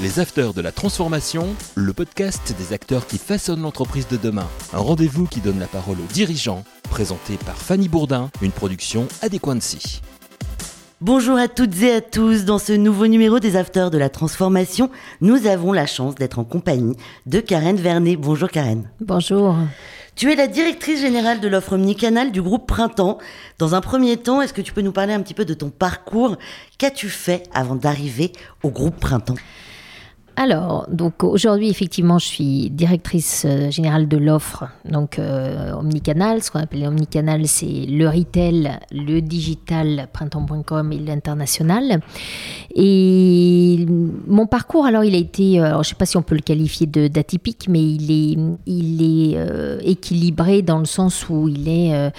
Les Afters de la Transformation, le podcast des acteurs qui façonnent l'entreprise de demain. Un rendez-vous qui donne la parole aux dirigeants, présenté par Fanny Bourdin, une production Adéquancy. Bonjour à toutes et à tous. Dans ce nouveau numéro des Afters de la Transformation, nous avons la chance d'être en compagnie de Karen Vernet. Bonjour Karen. Bonjour. Tu es la directrice générale de l'offre omnicanal du groupe Printemps. Dans un premier temps, est-ce que tu peux nous parler un petit peu de ton parcours? Qu'as-tu fait avant d'arriver au groupe Printemps? Alors, donc aujourd'hui, effectivement, je suis directrice euh, générale de l'offre, donc euh, omnicanal. Ce qu'on appelle omnicanal, c'est le retail, le digital, printemps.com et l'international. Et mon parcours, alors, il a été, euh, alors, je ne sais pas si on peut le qualifier d'atypique, mais il est, il est équilibré dans le sens où il est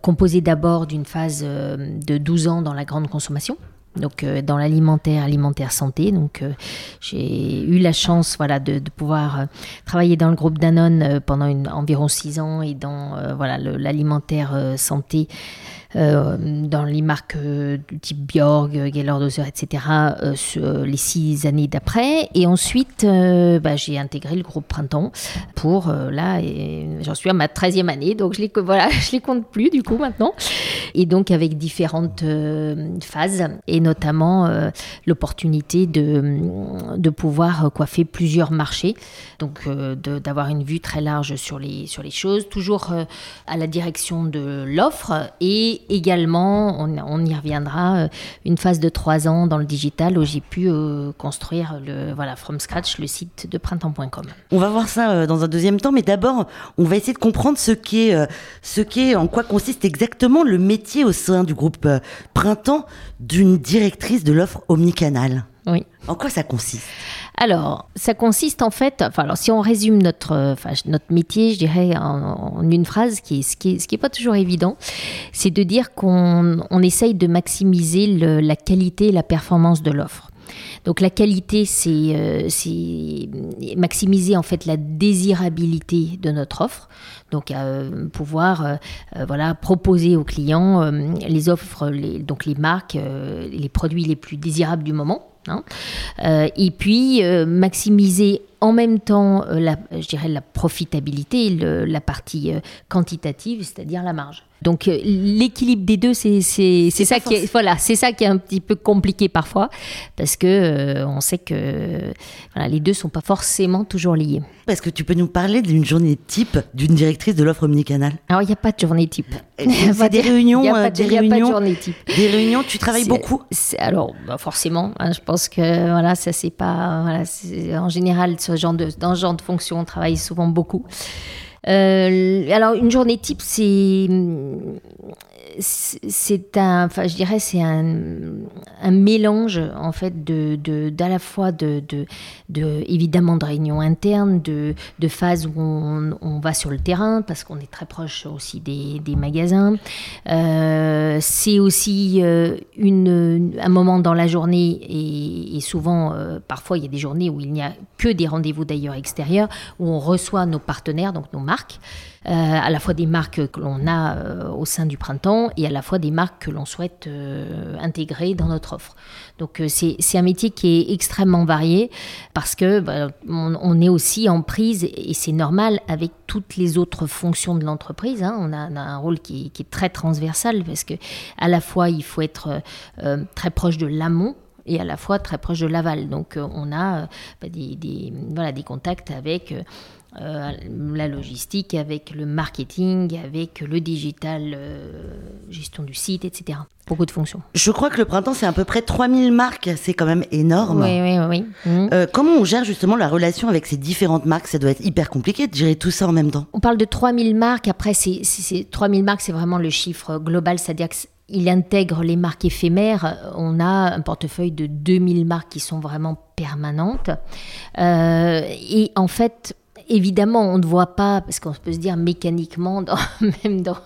composé d'abord d'une phase de 12 ans dans la grande consommation donc euh, dans l'alimentaire, alimentaire santé. Donc euh, j'ai eu la chance voilà de, pouvoir euh, travailler dans le groupe Danone pendant environ six ans et dans voilà l'alimentaire santé euh, dans les marques euh, du type Bjorg, Dozer, etc. les six années d'après. Et ensuite, euh, bah, j'ai intégré le groupe Printemps pour là, j'en suis à ma 13e année, donc je les, voilà, les compte plus du coup maintenant. Et donc avec différentes phases et notamment l'opportunité de, de pouvoir coiffer plusieurs marchés, donc d'avoir une vue très large sur les, sur les choses, toujours à la direction de l'offre et également, on, y reviendra, euh, une phase de trois ans dans le digital où j'ai pu euh, construire le, voilà, from scratch le site de printemps.com. On va voir ça euh, dans un deuxième temps, mais d'abord, on va essayer de comprendre ce qu'est, ce en quoi consiste exactement le métier au sein du groupe Printemps d'une directrice de l'offre omnicanal. Oui. En quoi ça consiste? Alors, ça consiste en fait, enfin, alors si on résume notre, enfin, notre métier, je dirais en, une phrase, qui est, ce qui n'est est pas toujours évident, c'est de dire qu'on on essaye de maximiser la qualité et la performance de l'offre. Donc la qualité, c'est euh, maximiser en fait la désirabilité de notre offre. Donc euh, pouvoir euh, voilà proposer aux clients les offres, les, donc les marques, les produits les plus désirables du moment. Hein. Euh, et puis euh, maximiser en même temps euh, la, je dirais la profitabilité, la partie quantitative, c'est-à-dire la marge. Donc euh, l'équilibre des deux, c'est ça qui est voilà, c'est ça qui est un petit peu compliqué parfois parce que euh, on sait que voilà, les deux sont pas forcément toujours liés. Est-ce que tu peux nous parler d'une journée type d'une directrice de l'offre omnicanal Alors il n'y a pas de journée type. C'est des réunions, il n'y a, pas, des réunions, de journée type. Des réunions, tu travailles beaucoup? Alors bah, forcément, hein, je pense que voilà, ça c'est pas voilà, en général ce genre de dans ce genre de fonction, on travaille souvent beaucoup. Euh, alors, une journée type, c'est c'est un, enfin, je dirais, c'est un, un, mélange en fait de, d'à la fois de, de, de, évidemment de réunions internes, de, de phases où on, on, va sur le terrain parce qu'on est très proche aussi des, des magasins. Euh, c'est aussi euh, une, un moment dans la journée et, et souvent, euh, parfois, il y a des journées où il n'y a que des rendez-vous d'ailleurs extérieurs où on reçoit nos partenaires, donc nos marques. Euh, à la fois des marques que l'on a euh, au sein du printemps et à la fois des marques que l'on souhaite euh, intégrer dans notre offre. Donc c'est un métier qui est extrêmement varié parce que bah, on, est aussi en prise et c'est normal avec toutes les autres fonctions de l'entreprise. Hein. On, a, un rôle qui, est très transversal parce que à la fois il faut être très proche de l'amont et à la fois très proche de l'aval. Donc on a bah, des, voilà, des contacts avec euh, la logistique, avec le marketing, avec le digital, euh, gestion du site, etc. Beaucoup de fonctions. Je crois que le printemps, c'est à peu près 3000 marques, c'est quand même énorme. Oui, oui, oui. Mmh. Euh, comment on gère justement la relation avec ces différentes marques? Ça doit être hyper compliqué de gérer tout ça en même temps. On parle de 3000 marques, après, c'est, 3000 marques, c'est vraiment le chiffre global, c'est-à-dire qu'il intègre les marques éphémères. On a un portefeuille de 2000 marques qui sont vraiment permanentes. et en fait, évidemment, on ne voit pas, parce qu'on peut se dire mécaniquement, dans, même dans,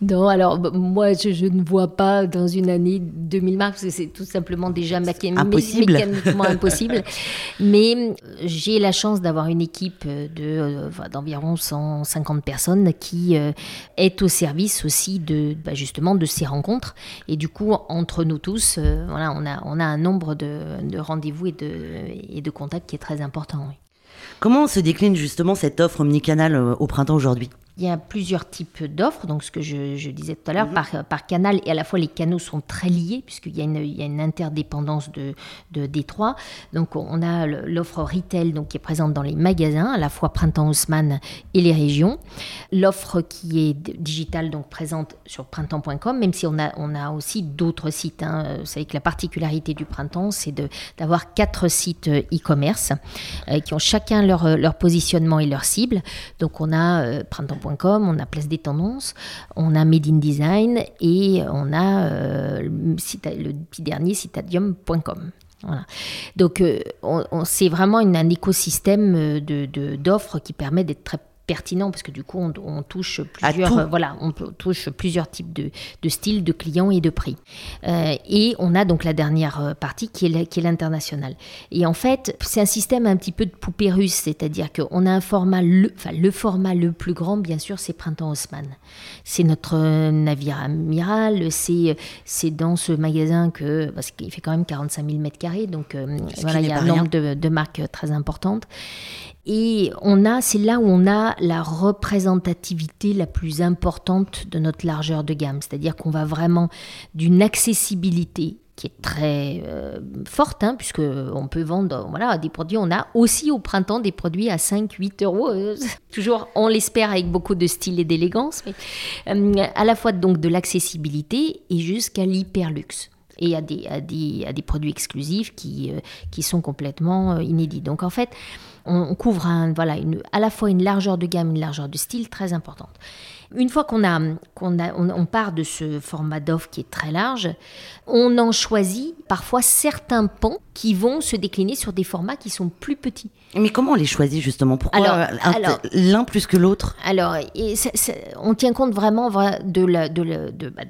dans alors moi je, ne vois pas dans une année 2000 marques, parce que c'est tout simplement déjà impossible. mécaniquement impossible. Mais euh, j'ai la chance d'avoir une équipe de euh, d'environ 150 personnes qui euh, est au service aussi de bah, justement de ces rencontres. Et du coup, entre nous tous, voilà, on a, on a un nombre de, de rendez-vous et de, et de contacts qui est très important. Oui. Comment se décline justement cette offre omnicanal euh, au printemps aujourd'hui? Il y a plusieurs types d'offres, donc ce que je, disais tout à l'heure, mhm. par, par, canal, et à la fois les canaux sont très liés, puisqu'il y, a une, il y a une interdépendance de, de Détroit. Donc on a l'offre retail donc, qui est présente dans les magasins, à la fois Printemps Haussmann et les régions. L'offre qui est digitale, donc présente sur printemps.com, même si on a, on a aussi d'autres sites. Hein. Vous savez que la particularité du printemps, c'est d'avoir quatre sites e-commerce euh, qui ont chacun leur, leur positionnement et leur cible. Donc on a euh, printemps.com on a Place des Tendances, on a Made in Design et on a euh, le, petit dernier citadium.com. Donc, euh, c'est vraiment un écosystème euh, d'offres de, qui permet d'être très pertinent parce que du coup on, touche plusieurs euh, voilà on touche plusieurs types de, de, styles de clients et de prix. Euh, et on a donc la dernière euh, partie qui est qui est l'international. Et en fait c'est un système un petit peu de poupée russe c'est-à-dire qu'on a un format le enfin le format le plus grand bien sûr c'est Printemps Haussmann. C'est notre navire amiral c'est c'est dans ce magasin que parce qu'il fait quand même 45 000 mètres carrés donc voilà il y a un nombre de, de marques très importantes et on a, c'est là où on a la représentativité la plus importante de notre largeur de gamme. C'est-à-dire qu'on va vraiment d'une accessibilité qui est très euh, forte, hein, puisque on peut vendre voilà, des produits. On a aussi au printemps des produits à 5-8 euros. Euh, toujours, on l'espère, avec beaucoup de style et d'élégance, euh, à la fois donc de l'accessibilité et jusqu'à l'hyperluxe et à des, à des, à des produits exclusifs qui, qui sont complètement inédits. Donc en fait, on, couvre voilà, une, à la fois une largeur de gamme, une largeur de style très importante. Une fois qu'on a, qu'on a, on, part de ce format d'offre qui est très large, on en choisit parfois certains pans qui vont se décliner sur des formats qui sont plus petits. Mais comment on les choisit justement? Pourquoi l'un plus que l'autre? Alors, on tient compte vraiment de, la, de, de, bah,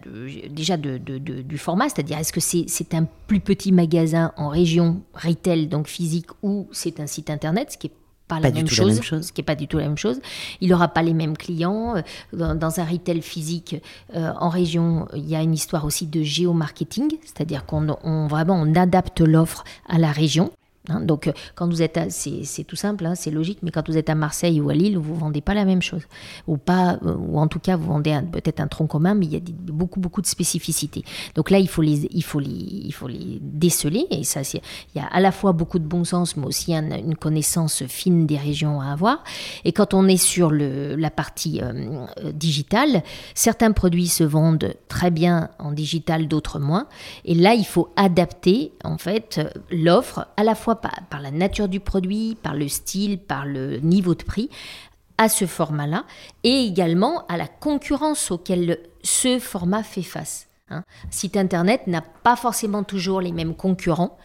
déjà du format, c'est-à-dire est-ce que c'est un plus petit magasin en région retail, donc physique, ou c'est un site internet, ce qui est pas, la, même chose, ce qui n'est pas du tout la même chose. Il n'aura pas les mêmes clients. Euh, dans, un retail physique euh, en région, il y a une histoire aussi de géomarketing, c'est-à-dire qu'on on, vraiment on adapte l'offre à la région. Hein, donc, euh, quand vous êtes, c'est tout simple, hein, c'est logique, mais quand vous êtes à Marseille ou à Lille, vous vendez pas la même chose, ou pas, euh, ou en tout cas, vous vendez peut-être un tronc commun, mais il y a beaucoup, beaucoup de spécificités. Donc là, il faut les, il faut les, il faut les déceler, et ça, il y a à la fois beaucoup de bon sens, mais aussi une connaissance fine des régions à avoir. Et quand on est sur le, la partie euh, digitale, certains produits se vendent très bien en digital, d'autres moins, et là, il faut adapter en fait l'offre à la fois par, la nature du produit, par le style, par le niveau de prix, à ce format-là, et également à la concurrence auquel ce format fait face. Hein. Site internet n'a pas forcément toujours les mêmes concurrents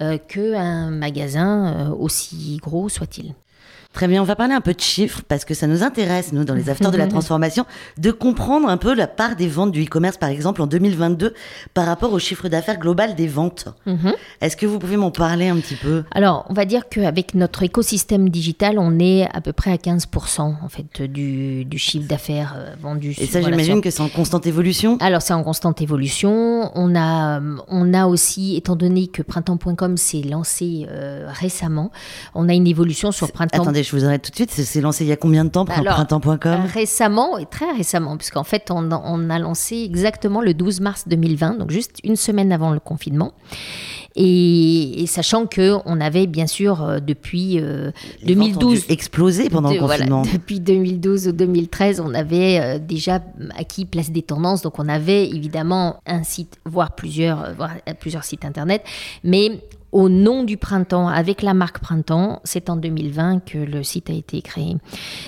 euh, qu'un magasin euh, aussi gros soit-il. Très bien, on va parler un peu de chiffres parce que ça nous intéresse, nous, dans les acteurs de la transformation, de comprendre un peu la part des ventes du e-commerce, par exemple, en 2022, par rapport au chiffre d'affaires global des ventes. Mhm. Est-ce que vous pouvez m'en parler un petit peu? Alors, on va dire qu'avec notre écosystème digital, on est à peu près à 15% en fait du, du chiffre d'affaires euh, vendu. Et ça, j'imagine que c'est en constante évolution? Alors, c'est en constante évolution. On a, on a aussi, étant donné que printemps.com s'est lancé euh, récemment, on a une évolution sur printemps je vous arrête tout de suite. C'est lancé il y a combien de temps, printemps.com euh, Récemment, et très récemment, puisqu'en fait, on, a lancé exactement le 12 mars 2020, donc juste une semaine avant le confinement. Et, sachant que on avait bien sûr euh, depuis 2012 euh, explosé pendant le confinement. depuis 2012 ou 2013, on avait déjà acquis place des tendances, donc on avait évidemment un site, voire plusieurs, voire plusieurs sites internet, mais au nom du printemps, avec la marque Printemps. C'est en 2020 que le site a été créé.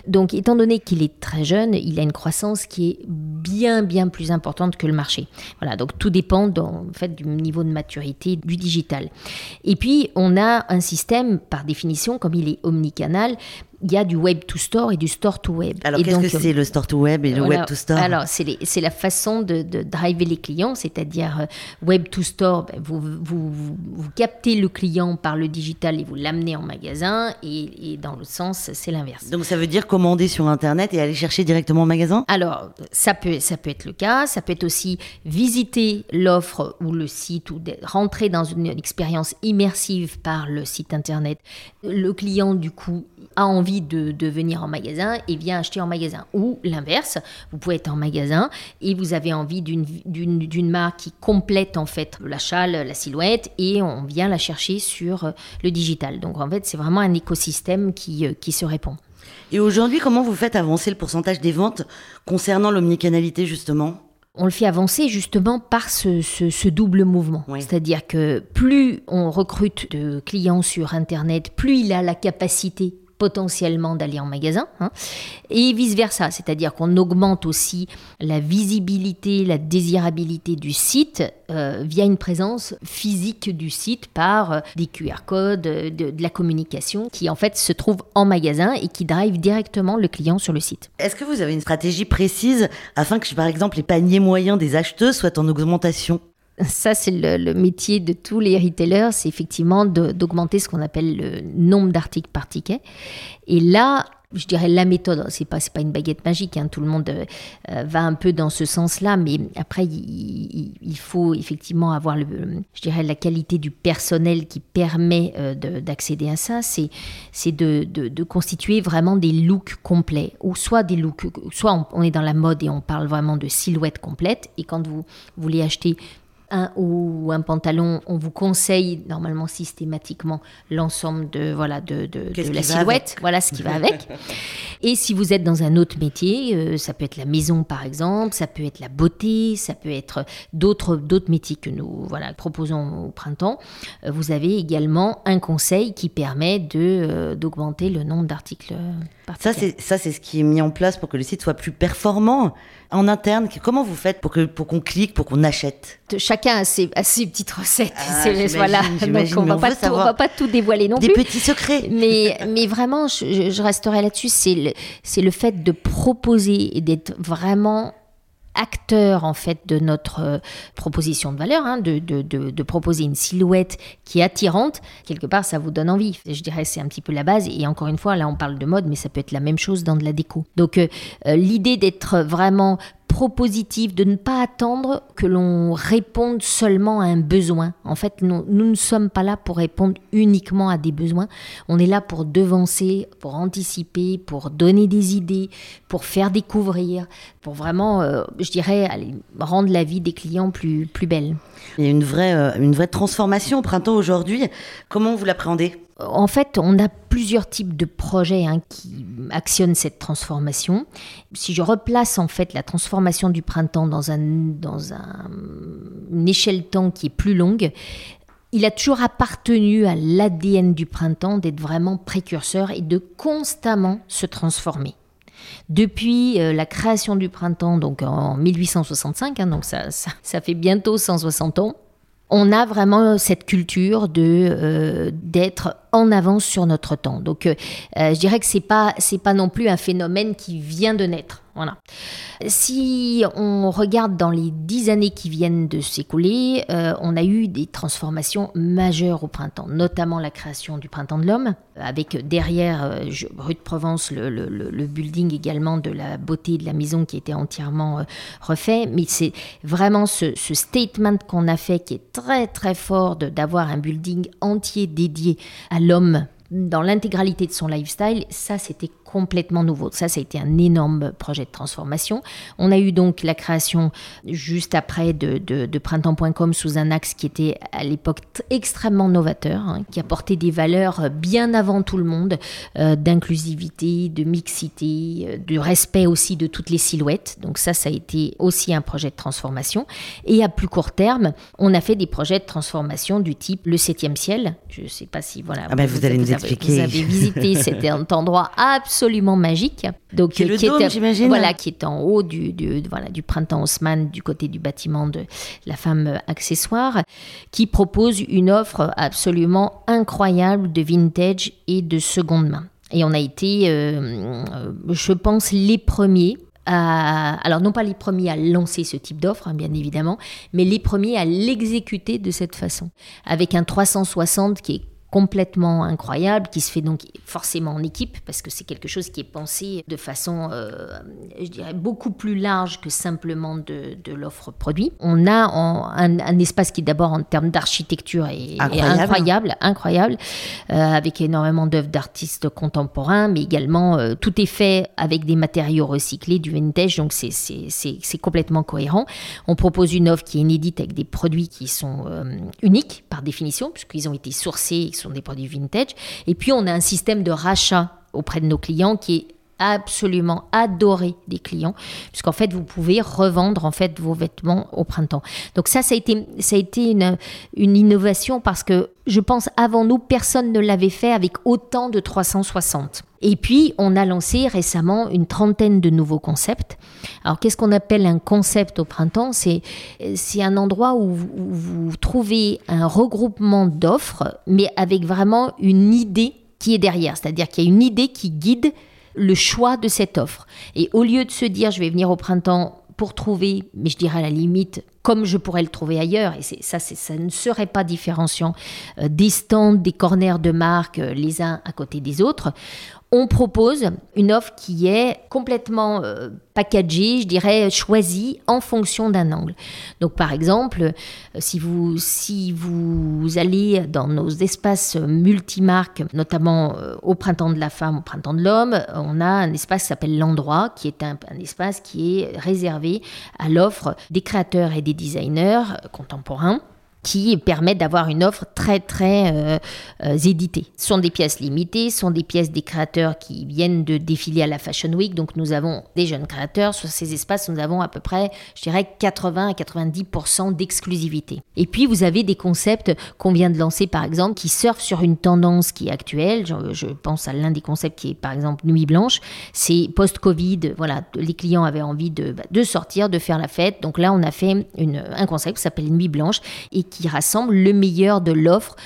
Donc, étant donné qu'il est très jeune, il a une croissance qui est bien, bien plus importante que le marché. Voilà, donc tout dépend en fait, du niveau de maturité du digital. Et puis, on a un système, par définition, comme il est omnicanal, il y a du web to store et du store to web. Alors Et qu'est-ce donc, que c'est le store to web et le voilà. web to store? Alors, c'est la façon de, de driver les clients, c'est-à-dire euh, web to store, ben, vous, vous, vous, vous captez le client par le digital et vous l'amenez en magasin, et, et dans l'autre sens, c'est l'inverse. Donc ça veut dire commander sur internet et aller chercher directement au magasin? Alors, ça peut, ça peut être le cas, ça peut être aussi visiter l'offre ou le site ou de- rentrer dans une expérience immersive par le site internet. Le client, du coup, a envie de, de venir en magasin et vient acheter en magasin. Ou l'inverse, vous pouvez être en magasin et vous avez envie d'une- marque qui complète en fait l'achat, le- la silhouette et on vient la chercher sur euh, le digital. Donc en fait, c'est vraiment un écosystème qui, euh, qui se répond. Et aujourd'hui, comment vous faites avancer le pourcentage des ventes concernant l'omnicanalité justement? On le fait avancer justement par ce, ce- ce double mouvement. Oui. C'est-à-dire que plus on recrute de clients sur Internet, plus il a la capacité potentiellement d'aller en magasin, hein, et vice-versa. C'est-à-dire qu'on augmente aussi la visibilité, la désirabilité du site euh, via une présence physique du site par euh, des QR codes, euh, de, de la communication qui en fait se trouve en magasin et qui drive directement le client sur le site. Est-ce que vous avez une stratégie précise afin que, par exemple, les paniers moyens des acheteuses soient en augmentation? Ça, c'est le, métier de tous les retailers, c'est effectivement d'augmenter ce qu'on appelle le nombre d'articles par ticket. Et là, je dirais la méthode, c'est pas pas une baguette magique, hein, tout le monde euh, va un peu dans ce sens-là, mais après il, faut effectivement avoir je dirais la qualité du personnel qui permet euh, de- d'accéder à ça, c'est de constituer vraiment des looks complets, ou soit des looks, soit on, on est dans la mode et on parle vraiment de silhouette complète, et quand vous voulez acheter un haut ou un pantalon, on vous conseille normalement systématiquement l'ensemble de voilà de, de- la silhouette, voilà ce qui va avec. Et si vous êtes dans un autre métier, euh, ça peut être la maison par exemple, ça peut être la beauté, ça peut être d'autres d'autres métiers que nous voilà proposons au printemps. Euh, vous avez également un conseil qui permet de euh, d'augmenter le nombre d'articles. Ça, c'est ça, c'est ce qui est mis en place pour que le site soit plus performant en interne. Comment vous faites pour que pour qu'on clique, pour qu'on achète Chacun a ses, a ses petites recettes. Ah, voilà. Donc on va on pas veut tout, on savoir va pas tout dévoiler non Des plus. petits secrets. Mais, mais vraiment, je, je resterai là-dessus. C'est le, c'est le fait de proposer et d'être vraiment acteur en fait de notre euh, proposition de valeur, hein, de, de, de, proposer une silhouette qui est attirante, quelque part ça vous donne envie. Je dirais c'est un petit peu la base et encore une fois là on parle de mode mais ça peut être la même chose dans de la déco. Donc euh, euh, l'idée d'être vraiment propositif, de ne pas attendre que l'on réponde seulement à un besoin. En fait, nous, ne sommes pas là pour répondre uniquement à des besoins. On est là pour devancer, pour anticiper, pour donner des idées, pour faire découvrir, pour vraiment, euh, je dirais, rendre la vie des clients plus, plus belle. Il y a une vraie euh, une vraie transformation au printemps aujourd'hui. Comment vous l'appréhendez? En fait, on a plusieurs types de projets hein, qui actionnent cette transformation. Si je replace en fait la transformation du printemps dans, un, une échelle temps qui est plus longue, il a toujours appartenu à l'ADN du printemps d'être vraiment précurseur et de constamment se transformer. Depuis euh, la création du printemps, donc en 1865, hein, donc ça fait bientôt 160 ans, on a vraiment cette culture de euh, d'être en avance sur notre temps. Donc, euh, euh, je dirais que c'est pas pas non plus un phénomène qui vient de naître. Voilà. Si on regarde dans les dix années qui viennent de s'écouler, euh, on a eu des transformations majeures au printemps, notamment la création du printemps de l'homme, avec derrière euh, rue de Provence le, building également de la beauté de la maison qui était entièrement euh, refait. Mais c'est vraiment ce, statement qu'on a fait qui est très très fort d'avoir un building entier dédié à l'homme dans l'intégralité de son lifestyle, ça c'était complètement nouveau. Ça, ça a été un énorme projet de transformation. On a eu donc la création juste après de, de, de printemps.com sous un axe qui était à l'époque extrêmement novateur, hein, qui apportait des valeurs euh, bien avant tout le monde, euh, d'inclusivité, de mixité, euh, de respect aussi de toutes les silhouettes. Donc ça, ça a été aussi un projet de transformation. Et à plus court terme, on a fait des projets de transformation du type le septième ciel. Je ne sais pas si voilà. Ah ben, vous allez nous avez- expliquer. Vous avez visité cet endroit absolument magique. Donc Qui est le qui dôme, était- j'imagine. Voilà, qui est en haut du, du- voilà, du printemps Haussmann, du côté du bâtiment de la femme accessoire, qui propose une offre absolument incroyable de vintage et de seconde main. Et on a été, euh, euh, je pense, les premiers à, alors non pas les premiers à lancer ce type d'offre, hein, bien évidemment, mais les premiers à l'exécuter de cette façon, avec un 360 qui est complètement incroyable, qui se fait donc forcément en équipe, parce que c'est quelque chose qui est pensé de façon, euh, je dirais, beaucoup plus large que simplement de, de l'offre produit. On a un, un, espace qui d'abord en termes d'architecture est incroyable, est incroyable, incroyable euh, avec énormément d'œuvres d'artistes contemporains, mais également euh, tout est fait avec des matériaux recyclés, du vintage, donc c'est complètement cohérent. On propose une offre qui est inédite avec des produits qui sont uniques par définition, puisqu'ils ont été sourcés, sont des produits vintage. Et puis, on a un système de rachat auprès de nos clients qui est absolument adoré des clients, puisqu'en fait, vous pouvez revendre en fait vos vêtements au printemps. Donc ça, ça a été, ça a été une, une innovation parce que je pense avant nous, personne ne l'avait fait avec autant de 360. Et puis, on a lancé récemment une trentaine de nouveaux concepts. Alors, qu'est-ce qu'on appelle un concept au printemps? C'est un endroit où vous, où vous trouvez un regroupement d'offres, mais avec vraiment une idée qui est derrière. C'est-à-dire qu'il y a une idée qui guide le choix de cette offre. Et au lieu de se dire, je vais venir au printemps pour trouver, mais je dirais à la limite, comme je pourrais le trouver ailleurs, et ça, ça ne serait pas différenciant euh, des stands, des corners de marque euh, les uns à côté des autres on propose une offre qui est complètement euh, packagée, je dirais choisie en fonction d'un angle. Donc par exemple, euh, si vous, allez dans nos espaces multimarques, notamment euh, au printemps de la femme, au printemps de l'homme, on a un espace qui s'appelle l'endroit, qui est un, espace qui est réservé à l'offre des créateurs et des designers contemporains qui permettent d'avoir une offre très très euh, euh, éditée. Ce sont des pièces limitées, ce sont des pièces des créateurs qui viennent de défiler à la Fashion Week, donc nous avons des jeunes créateurs. Sur ces espaces, nous avons à peu près, je dirais, 80 à 90% d'exclusivité. Et puis, vous avez des concepts qu'on vient de lancer, par exemple, qui surfent sur une tendance qui est actuelle. Je, pense à l'un des concepts qui est, par exemple, Nuit Blanche. C'est post-Covid, voilà, les clients avaient envie de, bah, de sortir, de faire la fête. Donc là, on a fait un concept qui s'appelle Nuit Blanche et qui rassemble le meilleur de l'offre,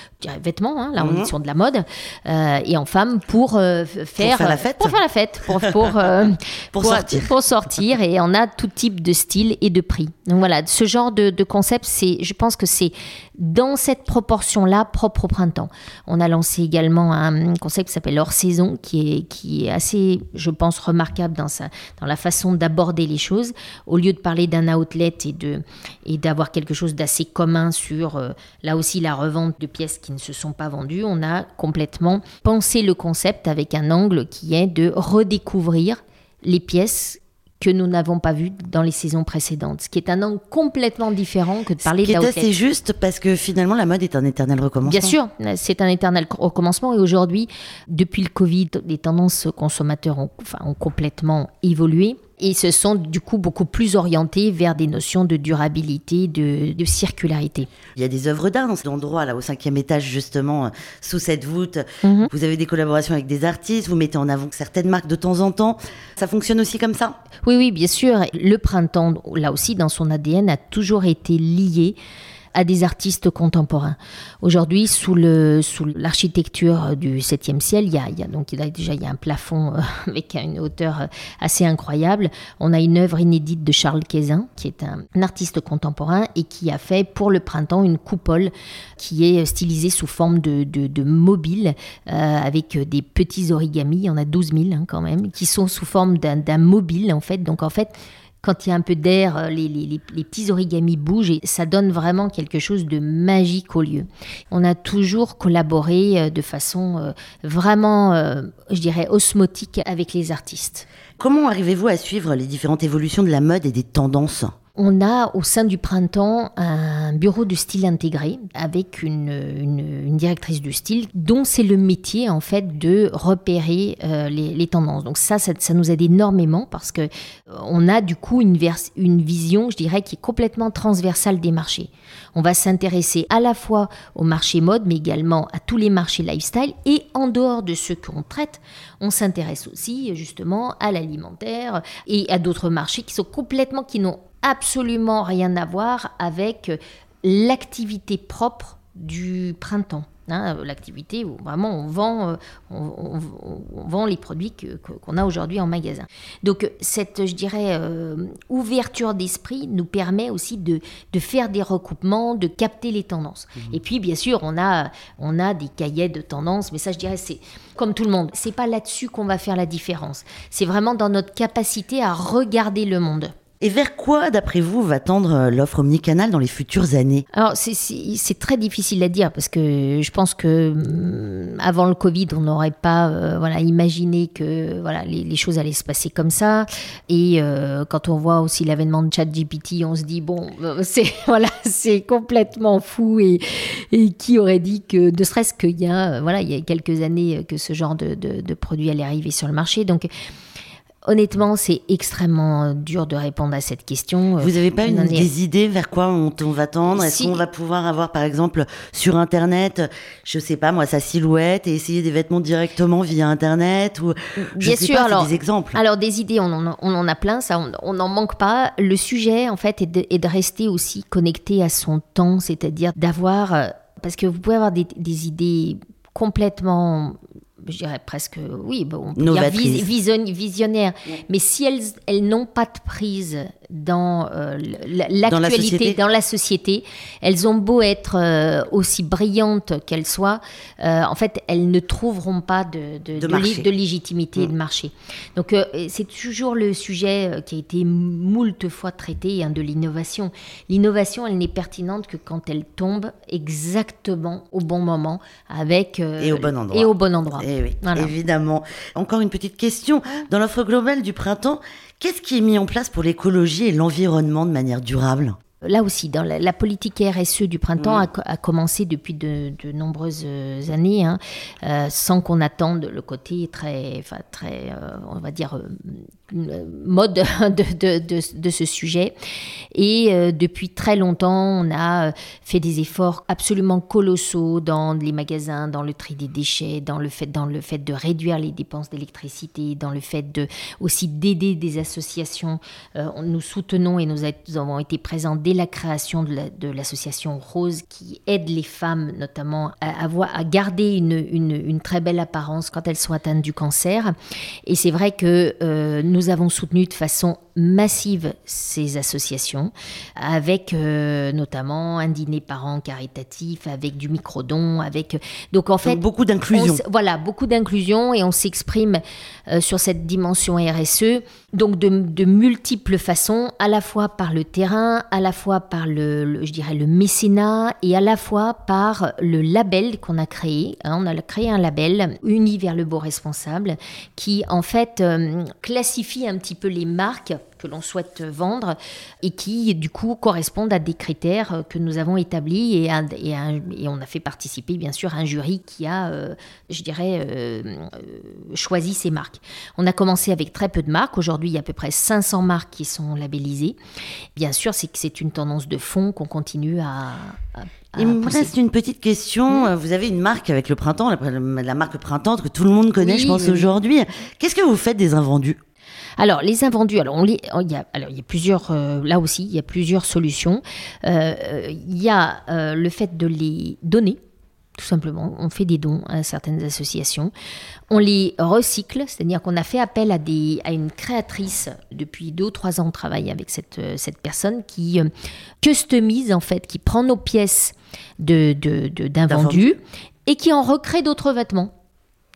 vêtements, hein, là on est mhm. sur de la mode, euh, et en femme pour euh, faire, pour faire la fête, pour faire la fête, pour pour, euh, pour, sortir. pour sortir, et on a tout type de style et de prix. Donc voilà, ce genre de, de concept, c'est, je pense que c'est dans cette proportion-là propre au printemps. On a lancé également un concept qui s'appelle hors saison, qui est, qui est assez, je pense, remarquable dans, sa, dans la façon d'aborder les choses. Au lieu de parler d'un outlet et, de, et d'avoir quelque chose d'assez commun sur, euh, là aussi, la revente de pièces qui ne se sont pas vendues, on a complètement pensé le concept avec un angle qui est de redécouvrir les pièces que nous n'avons pas vu dans les saisons précédentes, ce qui est un angle complètement différent que de parler ce qui de est assez juste parce que finalement la mode est un éternel recommencement. Bien sûr, c'est un éternel recommencement. Et aujourd'hui, depuis le Covid, les tendances consommateurs ont, enfin, ont complètement évolué et se sont du coup beaucoup plus orientés vers des notions de durabilité, de, de circularité. Il y a des œuvres d'art dans cet endroit, là, au cinquième étage, justement, sous cette voûte. Mm-hmm. Vous avez des collaborations avec des artistes, vous mettez en avant certaines marques de temps en temps. Ça fonctionne aussi comme ça? Oui, oui, bien sûr. Le printemps, là aussi, dans son ADN, a toujours été lié à des artistes contemporains. Aujourd'hui, sous le sous l'architecture du 7e ciel, il y a, donc a, déjà il y a un plafond euh, avec une hauteur euh, assez incroyable. On a une œuvre inédite de Charles Quézin, qui est un, artiste contemporain et qui a fait pour le printemps une coupole qui est stylisée sous forme de, de, de mobile euh, avec des petits origamis. Il y en a 12 000 hein, quand même, qui sont sous forme d'un mobile en fait. Donc en fait quand il y a un peu d'air, euh, les, les, les, petits origamis bougent et ça donne vraiment quelque chose de magique au lieu. On a toujours collaboré euh, de façon euh, vraiment, je dirais, osmotique avec les artistes. Comment arrivez-vous à suivre les différentes évolutions de la mode et des tendances? On a au sein du printemps un bureau de style intégré avec une, directrice du style dont c'est le métier en fait de repérer euh, les, tendances. Donc ça, ça, nous aide énormément parce que euh, on a du coup une vision, je dirais, qui est complètement transversale des marchés. On va s'intéresser à la fois au marché mode, mais également à tous les marchés lifestyle et en dehors de ceux qu'on traite, on s'intéresse aussi justement à l'alimentaire et à d'autres marchés qui sont complètement qui n'ont absolument rien à voir avec l'activité propre du printemps. Hein, l'activité où vraiment on vend, euh, on, vend les produits qu'on a aujourd'hui en magasin. Donc cette, je dirais, euh, ouverture d'esprit nous permet aussi de, de, faire des recoupements, de capter les tendances. Mmh. Et puis bien sûr, on a, on a des cahiers de tendances, mais ça je dirais c'est comme tout le monde. C'est pas là-dessus qu'on va faire la différence. C'est vraiment dans notre capacité à regarder le monde. Et vers quoi, d'après vous, va tendre euh, l'offre omnicanal dans les futures années? Alors, c'est très difficile à dire parce que je pense que mm, avant le Covid, on n'aurait pas euh, voilà, imaginé que voilà, les, choses allaient se passer comme ça. Et euh, quand on voit aussi l'avènement de ChatGPT, on se dit, bon, c'est voilà, complètement fou. Et, qui aurait dit que, de serait-ce qu'il y, a, voilà, il y a quelques années, que ce genre de, de, de produit allait arriver sur le marché. Donc, Honnêtement, c'est extrêmement dur de répondre à cette question. Vous n'avez pas une, des idées vers quoi on, va tendre? Est-ce qu'on va pouvoir avoir, par exemple, sur Internet, je sais pas moi, sa silhouette et essayer des vêtements directement via Internet ou je Bien sais sûr, pas, alors, des exemples. Alors des idées, on en, a plein, ça, on n'en manque pas. Le sujet, en fait, est de, est de rester aussi connecté à son temps, c'est-à-dire d'avoir, euh, parce que vous pouvez avoir des, des idées complètement je dirais presque, oui, bon, on peut dire visionnaire. Mais si elles, elles n'ont pas de prise dans euh, l'actualité, dans, la société, elles ont beau être euh, aussi brillantes qu'elles soient, euh, en fait, elles ne trouveront pas de, de, de, légitimité et de marché. Donc, c'est toujours le sujet qui a été moult fois traité hein, de l'innovation. L'innovation, elle n'est pertinente que quand elle tombe exactement au bon moment, avec et au bon endroit. Et au bon endroit. Et eh évidemment. Encore une petite question. Dans l'offre globale du printemps, Qu'est-ce qui est mis en place pour l'écologie et l'environnement de manière durable? Là aussi, dans la, politique RSE du printemps a, commencé depuis de, nombreuses euh, années, hein, euh, sans qu'on attende le côté très, enfin, très euh, on va dire, mode de, de, de, ce sujet. Et euh, depuis très longtemps, on a euh, fait des efforts absolument colossaux dans les magasins, dans le tri des déchets, dans le fait, dans le fait de réduire les dépenses d'électricité, dans le fait de aussi d'aider des associations. Euh, nous soutenons et nous, avons été présents dès la création de l'association Rose qui aide les femmes notamment à, à garder une, une, très belle apparence quand elles sont atteintes du cancer. Et c'est vrai que nous nous avons soutenu de façon massive ces associations, avec euh, notamment un dîner par an caritatif, avec du microdon, avec donc en fait beaucoup d'inclusion. Voilà, beaucoup d'inclusion et on s'exprime euh, sur cette dimension RSE, donc de, multiples façons, à la fois par le terrain, à la fois par le, je dirais le mécénat et à la fois par le label qu'on a créé. Hein. on a créé un label Uni vers le beau responsable qui en fait euh, classifie un petit peu les marques que l'on souhaite vendre et qui, du coup, correspondent à des critères que nous avons établis et, et, on a fait participer, bien sûr, un jury qui a, euh, je dirais, euh, euh, choisi ces marques. On a commencé avec très peu de marques. Aujourd'hui, il y a à peu près 500 marques qui sont labellisées. Bien sûr, c'est que c'est une tendance de fond qu'on continue à, il me reste une petite question. Vous avez une marque avec le printemps, la, marque printemps que tout le monde connaît, je pense, aujourd'hui. Qu'est-ce que vous faites des invendus? Alors, les invendus, alors, on oh, il, y a, alors il y a plusieurs, euh, là aussi, il y a plusieurs solutions. Euh, il y a euh, le fait de les donner. Tout simplement, on fait des dons à certaines associations. On les recycle, c'est-à-dire qu'on a fait appel à, des, à une créatrice depuis deux ou trois ans. On travaille avec cette, cette personne qui customise, en fait, qui prend nos pièces d'invendus de, de, et qui en recrée d'autres vêtements.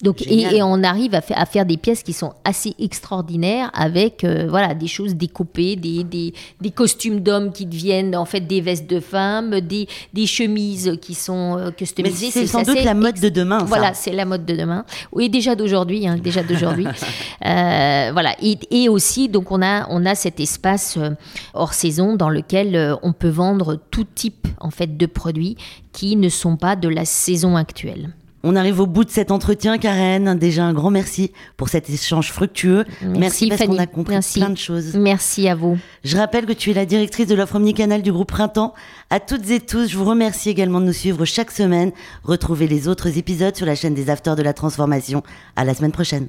Donc, et, on arrive à, à, faire des pièces qui sont assez extraordinaires avec euh, voilà, des choses découpées, des, des, des costumes d'hommes qui deviennent en fait des vestes de femmes, des, des chemises qui sont euh, customisées. C'est sans doute la mode de demain. Ça. Voilà, c'est la mode de demain. Oui, déjà d'aujourd'hui, hein, déjà d'aujourd'hui. euh, voilà, et, et, aussi donc on a on a cet espace euh, hors saison dans lequel on peut vendre tout type en fait de produits qui ne sont pas de la saison actuelle. On arrive au bout de cet entretien, Karen. Déjà un grand merci pour cet échange fructueux. Merci, parce qu'on a compris plein de choses. Merci à vous. Je rappelle que tu es la directrice de l'offre omnicanal du groupe Printemps. À toutes et tous, je vous remercie également de nous suivre chaque semaine. Retrouvez les autres épisodes sur la chaîne des Afters de la Transformation. À la semaine prochaine.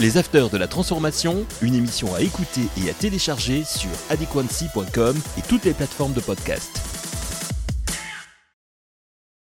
Les Afters de la Transformation, une émission à écouter et à télécharger sur adequancy.com et toutes les plateformes de podcast.